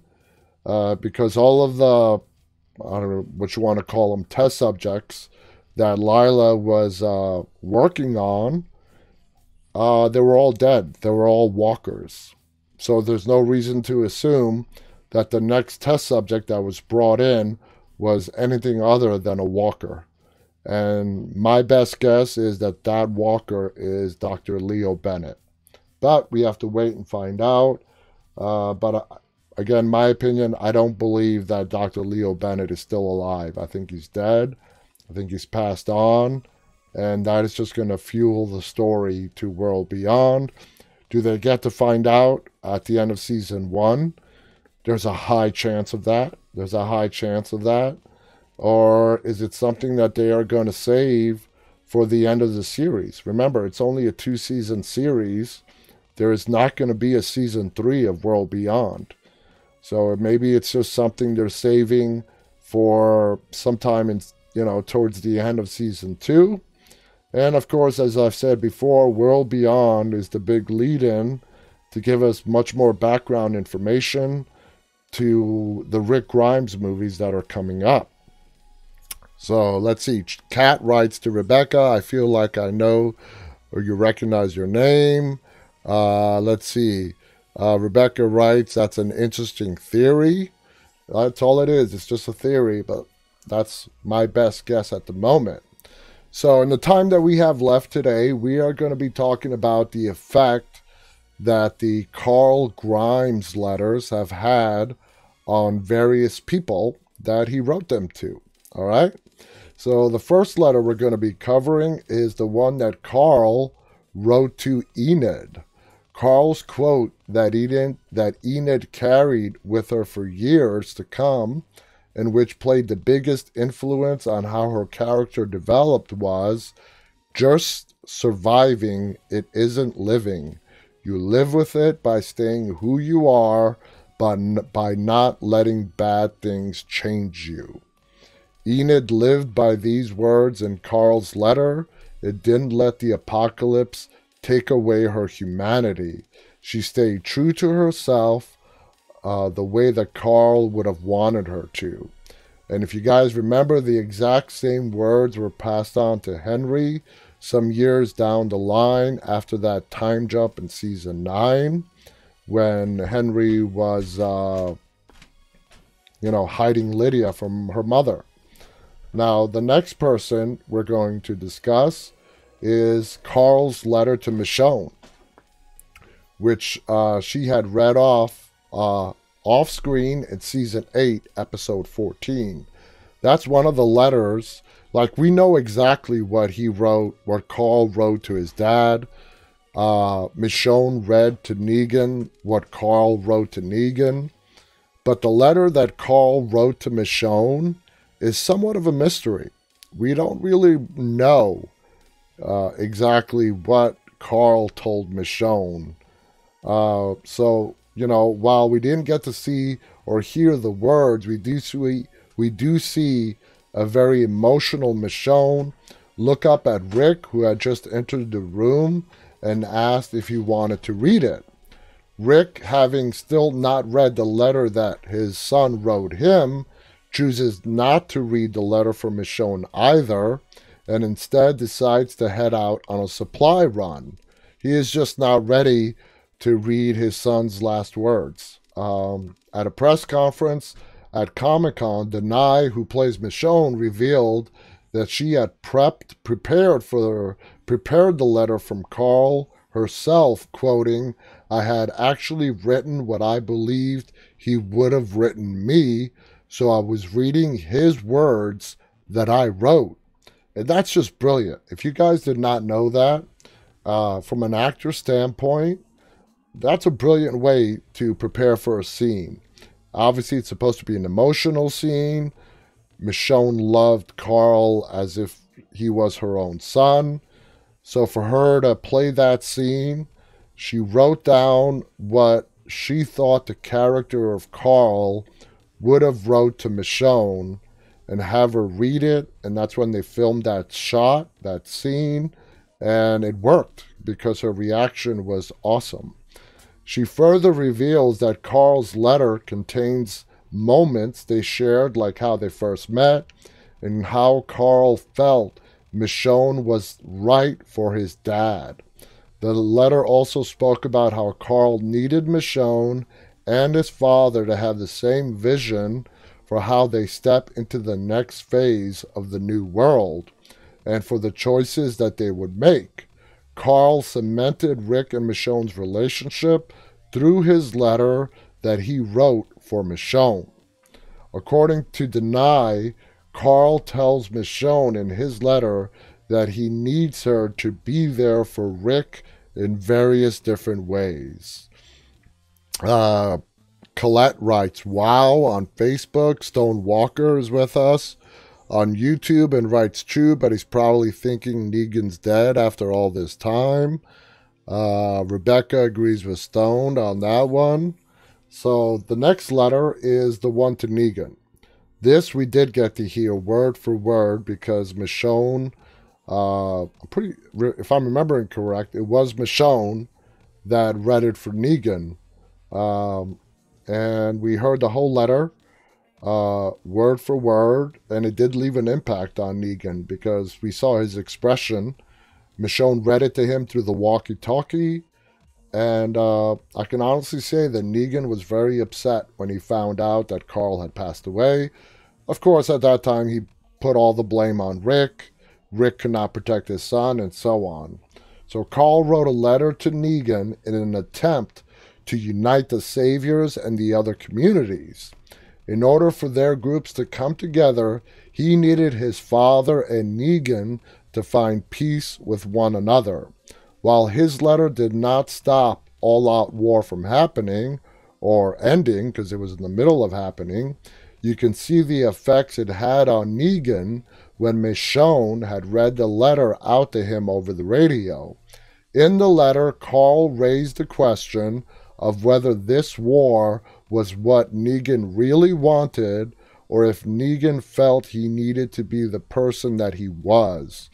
uh, because all of the, I don't know what you want to call them, test subjects that Lyla was uh, working on uh, they were all dead. They were all walkers. So there's no reason to assume that the next test subject that was brought in was anything other than a walker. And my best guess is that that walker is Dr. Leo Bennett. But we have to wait and find out. Uh, but uh, again, my opinion, I don't believe that Dr. Leo Bennett is still alive. I think he's dead. I think he's passed on and that is just going to fuel the story to World Beyond. Do they get to find out at the end of season one? There's a high chance of that. There's a high chance of that. Or is it something that they are going to save for the end of the series? Remember, it's only a two season series. There is not going to be a season three of World Beyond. So maybe it's just something they're saving for sometime in, you know, towards the end of season two And of course, as I've said before, World Beyond is the big lead in to give us much more background information to the Rick Grimes movies that are coming up. So let's see. Kat writes to Rebecca, I feel like I know or you recognize your name. Uh, let's see. Uh, Rebecca writes, that's an interesting theory. That's all it is. It's just a theory, but that's my best guess at the moment. So, in the time that we have left today, we are going to be talking about the effect that the Carl Grimes letters have had on various people that he wrote them to. All right. So, the first letter we're going to be covering is the one that Carl wrote to Enid. Carl's quote that Enid, that Enid carried with her for years to come, and which played the biggest influence on how her character developed, was just surviving, it isn't living. You live with it by staying who you are, but by not letting bad things change you. Enid lived by these words in Carl's letter. It didn't let the apocalypse take away her humanity. She stayed true to herself uh, the way that Carl would have wanted her to. And if you guys remember, the exact same words were passed on to Henry some years down the line after that time jump in season 9 when Henry was, uh, you know, hiding Lydia from her mother. Now, the next person we're going to discuss is Carl's letter to Michonne, which uh, she had read off uh, off screen in season 8, episode 14. That's one of the letters. Like, we know exactly what he wrote, what Carl wrote to his dad. Uh, Michonne read to Negan what Carl wrote to Negan. But the letter that Carl wrote to Michonne is somewhat of a mystery. We don't really know uh, exactly what Carl told Michonne. Uh, so you know, while we didn't get to see or hear the words, we do see we do see a very emotional Michonne look up at Rick, who had just entered the room, and asked if he wanted to read it. Rick, having still not read the letter that his son wrote him, chooses not to read the letter from Michonne either, and instead decides to head out on a supply run. He is just not ready to read his son's last words. Um, at a press conference at Comic Con, Danai, who plays Michonne, revealed that she had prepped, prepared for, prepared the letter from Carl herself, quoting, I had actually written what I believed he would have written me, so I was reading his words that I wrote. And that's just brilliant. If you guys did not know that, uh, from an actor standpoint, that's a brilliant way to prepare for a scene. Obviously, it's supposed to be an emotional scene. Michonne loved Carl as if he was her own son. So, for her to play that scene, she wrote down what she thought the character of Carl would have wrote to Michonne and have her read it. And that's when they filmed that shot, that scene. And it worked because her reaction was awesome. She further reveals that Carl's letter contains moments they shared, like how they first met and how Carl felt Michonne was right for his dad. The letter also spoke about how Carl needed Michonne and his father to have the same vision for how they step into the next phase of the new world and for the choices that they would make. Carl cemented Rick and Michonne's relationship through his letter that he wrote for Michonne. According to Danai, Carl tells Michonne in his letter that he needs her to be there for Rick in various different ways. Uh, Colette writes, Wow, on Facebook. Stone Walker is with us on YouTube and writes, True, but he's probably thinking Negan's dead after all this time. Uh, Rebecca agrees with Stone on that one. So the next letter is the one to Negan. This we did get to hear word for word because Michonne Uh, pretty, if I'm remembering correct, it was Michonne that read it for Negan. Um, and we heard the whole letter, uh, word for word, and it did leave an impact on Negan because we saw his expression. Michonne read it to him through the walkie talkie, and uh, I can honestly say that Negan was very upset when he found out that Carl had passed away. Of course, at that time, he put all the blame on Rick. Rick could not protect his son, and so on. So Carl wrote a letter to Negan in an attempt to unite the Saviors and the other communities. In order for their groups to come together, he needed his father and Negan to find peace with one another. While his letter did not stop all out war from happening or ending, because it was in the middle of happening, you can see the effects it had on Negan when Michonne had read the letter out to him over the radio. In the letter, Carl raised the question of whether this war was what Negan really wanted or if Negan felt he needed to be the person that he was.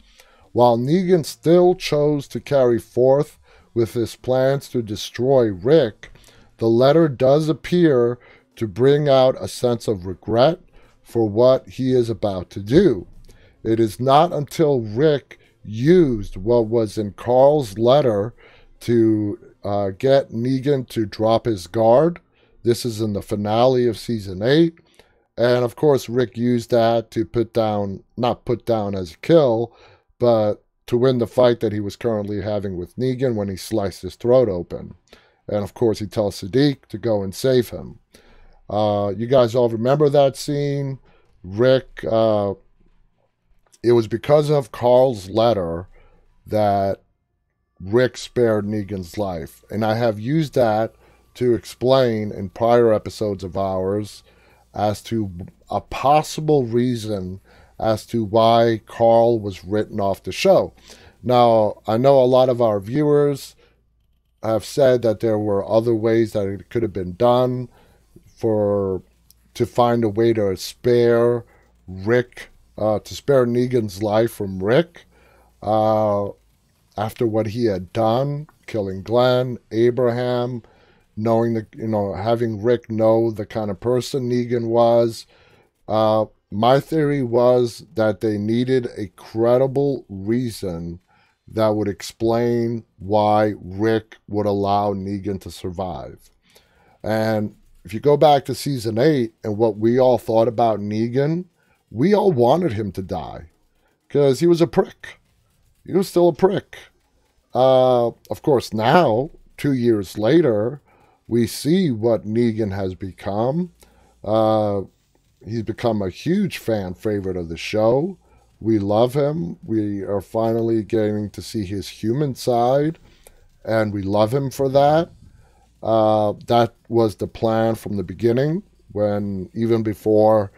While Negan still chose to carry forth with his plans to destroy Rick, the letter does appear to bring out a sense of regret for what he is about to do. It is not until Rick used what was in Carl's letter to uh, get Negan to drop his guard. This is in the finale of season 8. And of course, Rick used that to put down, not put down as a kill, but to win the fight that he was currently having with Negan when he sliced his throat open. And of course, he tells Siddiq to go and save him. Uh, you guys all remember that scene. Rick, uh, it was because of Carl's letter that Rick spared Negan's life. And I have used that to explain in prior episodes of ours as to a possible reason as to why Carl was written off the show. Now, I know a lot of our viewers have said that there were other ways that it could have been done for to find a way to spare Rick, uh, to spare Negan's life from Rick uh, after what he had done, killing Glenn, Abraham, knowing the you know having Rick know the kind of person Negan was. Uh, my theory was that they needed a credible reason that would explain why Rick would allow Negan to survive. And if you go back to season eight and what we all thought about Negan, we all wanted him to die because he was a prick. He was still a prick. Uh, of course, now, two years later, we see what Negan has become. Uh, he's become a huge fan favorite of the show. We love him. We are finally getting to see his human side, and we love him for that. Uh, that was the plan from the beginning, when even before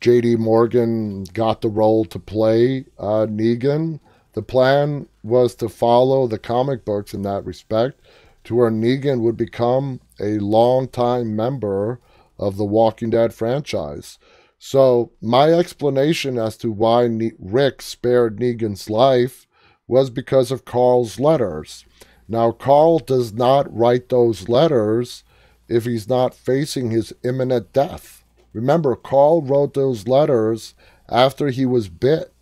J.D. Morgan got the role to play uh, Negan, the plan was to follow the comic books in that respect, to where Negan would become a long-time member of the Walking Dead franchise. So, my explanation as to why ne- Rick spared Negan's life was because of Carl's letters. Now, Carl does not write those letters if he's not facing his imminent death. Remember, Carl wrote those letters after he was bit.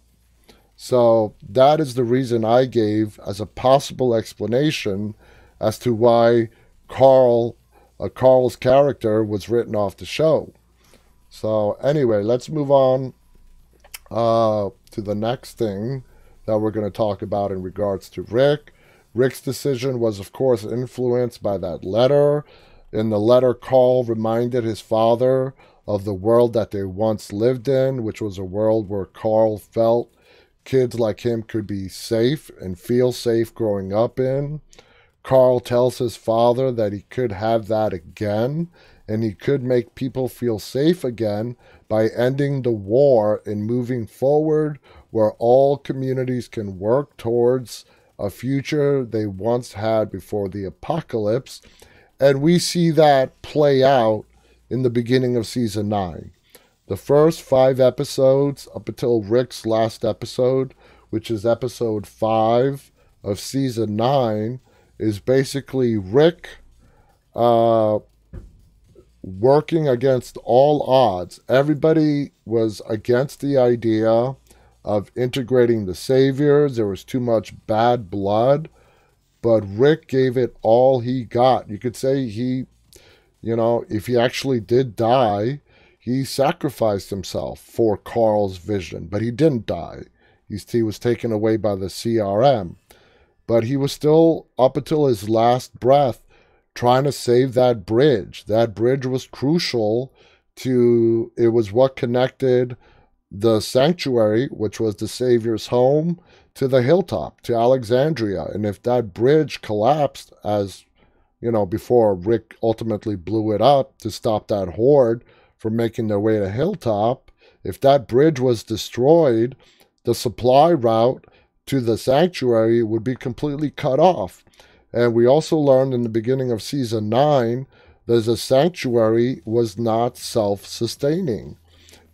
So, that is the reason I gave as a possible explanation as to why Carl uh, Carl's character was written off the show. So anyway, let's move on uh, to the next thing that we're going to talk about in regards to Rick. Rick's decision was, of course, influenced by that letter. In the letter, Carl reminded his father of the world that they once lived in, which was a world where Carl felt kids like him could be safe and feel safe growing up in. Carl tells his father that he could have that again and he could make people feel safe again by ending the war and moving forward where all communities can work towards a future they once had before the apocalypse. And we see that play out in the beginning of season 9. The first five episodes, up until Rick's last episode, which is episode 5 of season 9, is basically Rick uh, working against all odds. Everybody was against the idea of integrating the saviors. There was too much bad blood, but Rick gave it all he got. You could say he, you know, if he actually did die, he sacrificed himself for Carl's vision, but he didn't die. He's, he was taken away by the CRM. But he was still, up until his last breath, trying to save that bridge. That bridge was crucial to, it was what connected the sanctuary, which was the Savior's home, to the hilltop, to Alexandria. And if that bridge collapsed, as you know, before Rick ultimately blew it up to stop that horde from making their way to Hilltop, if that bridge was destroyed, the supply route to the sanctuary would be completely cut off. And we also learned in the beginning of season nine that the sanctuary was not self sustaining.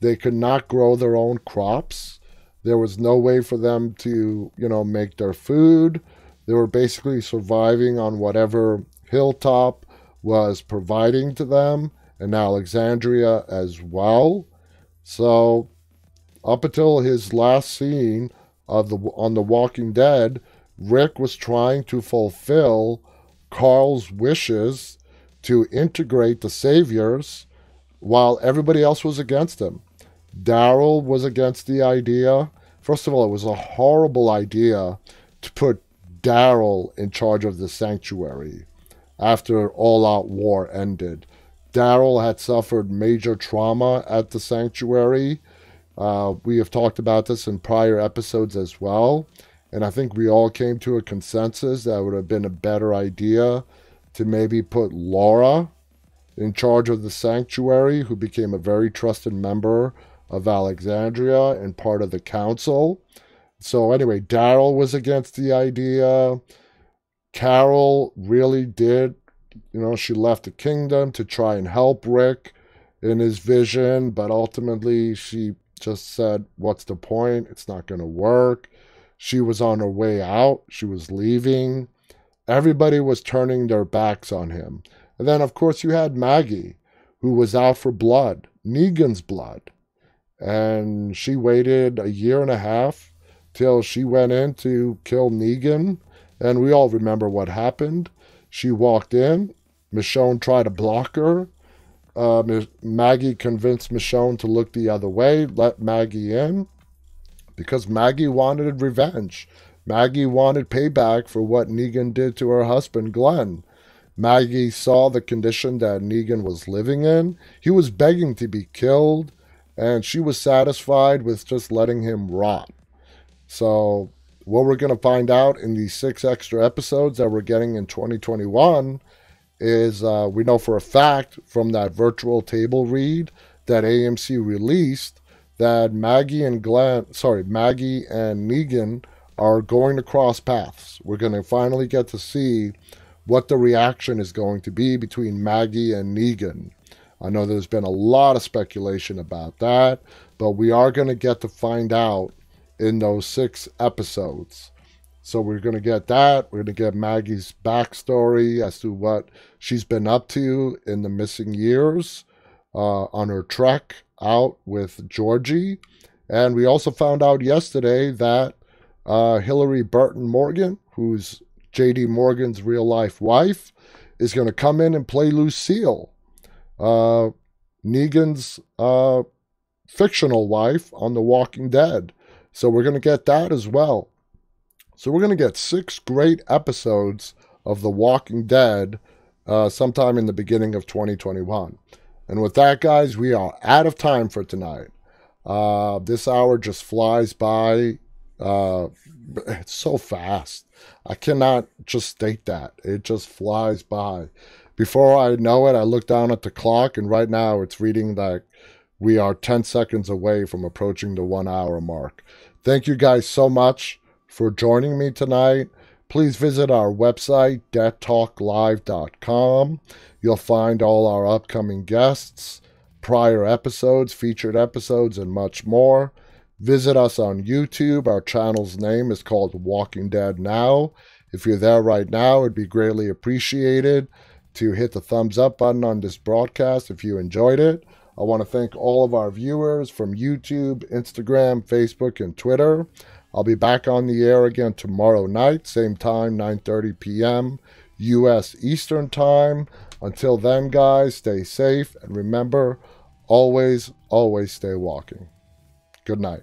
They could not grow their own crops. There was no way for them to, you know, make their food. They were basically surviving on whatever Hilltop was providing to them and Alexandria as well. So up until his last scene of the on The Walking Dead, Rick was trying to fulfill Carl's wishes to integrate the saviors while everybody else was against him. Daryl was against the idea. First of all, it was a horrible idea to put Daryl in charge of the sanctuary after all out war ended. Daryl had suffered major trauma at the sanctuary. Uh, we have talked about this in prior episodes as well. And I think we all came to a consensus that would have been a better idea to maybe put Laura in charge of the sanctuary, who became a very trusted member of Alexandria and part of the council. So, anyway, Daryl was against the idea. Carol really did, you know, she left the kingdom to try and help Rick in his vision, but ultimately she just said, What's the point? It's not going to work. She was on her way out, she was leaving. Everybody was turning their backs on him. And then, of course, you had Maggie, who was out for blood, Negan's blood. And she waited a year and a half till she went in to kill Negan. And we all remember what happened. She walked in, Michonne tried to block her. Uh, Maggie convinced Michonne to look the other way, let Maggie in, because Maggie wanted revenge. Maggie wanted payback for what Negan did to her husband, Glenn. Maggie saw the condition that Negan was living in. He was begging to be killed and she was satisfied with just letting him rot. So, what we're going to find out in these six extra episodes that we're getting in 2021 is uh, we know for a fact from that virtual table read that AMC released that Maggie and Glenn, sorry, Maggie and Negan are going to cross paths. We're going to finally get to see what the reaction is going to be between Maggie and Negan. I know there's been a lot of speculation about that, but we are going to get to find out in those six episodes. So we're going to get that. We're going to get Maggie's backstory as to what she's been up to in the missing years uh, on her trek out with Georgie. And we also found out yesterday that uh, Hilarie Burton Morgan, who's J.D. Morgan's real life wife, is going to come in and play Lucille uh, Negan's uh, fictional wife on The Walking Dead. So we're going to get that as well. So we're going to get six great episodes of The Walking Dead uh, sometime in the beginning of 2021. And with that, guys, we are out of time for tonight. Uh, this hour just flies by. Uh, it's so fast. I cannot just state that. It just flies by. Before I know it, I look down at the clock, and right now it's reading that we are 10 seconds away from approaching the one hour mark. Thank you guys so much for joining me tonight. Please visit our website, deadtalklive.com. You'll find all our upcoming guests, prior episodes, featured episodes, and much more. Visit us on YouTube. Our channel's name is called Walking Dead Now. If you're there right now, it'd be greatly appreciated to hit the thumbs up button on this broadcast if you enjoyed it. I want to thank all of our viewers from YouTube, Instagram, Facebook, and Twitter. I'll be back on the air again tomorrow night, same time, 9:30 p.m. U.S. Eastern Time. Until then, guys, stay safe and remember, always, always stay walking. Good night.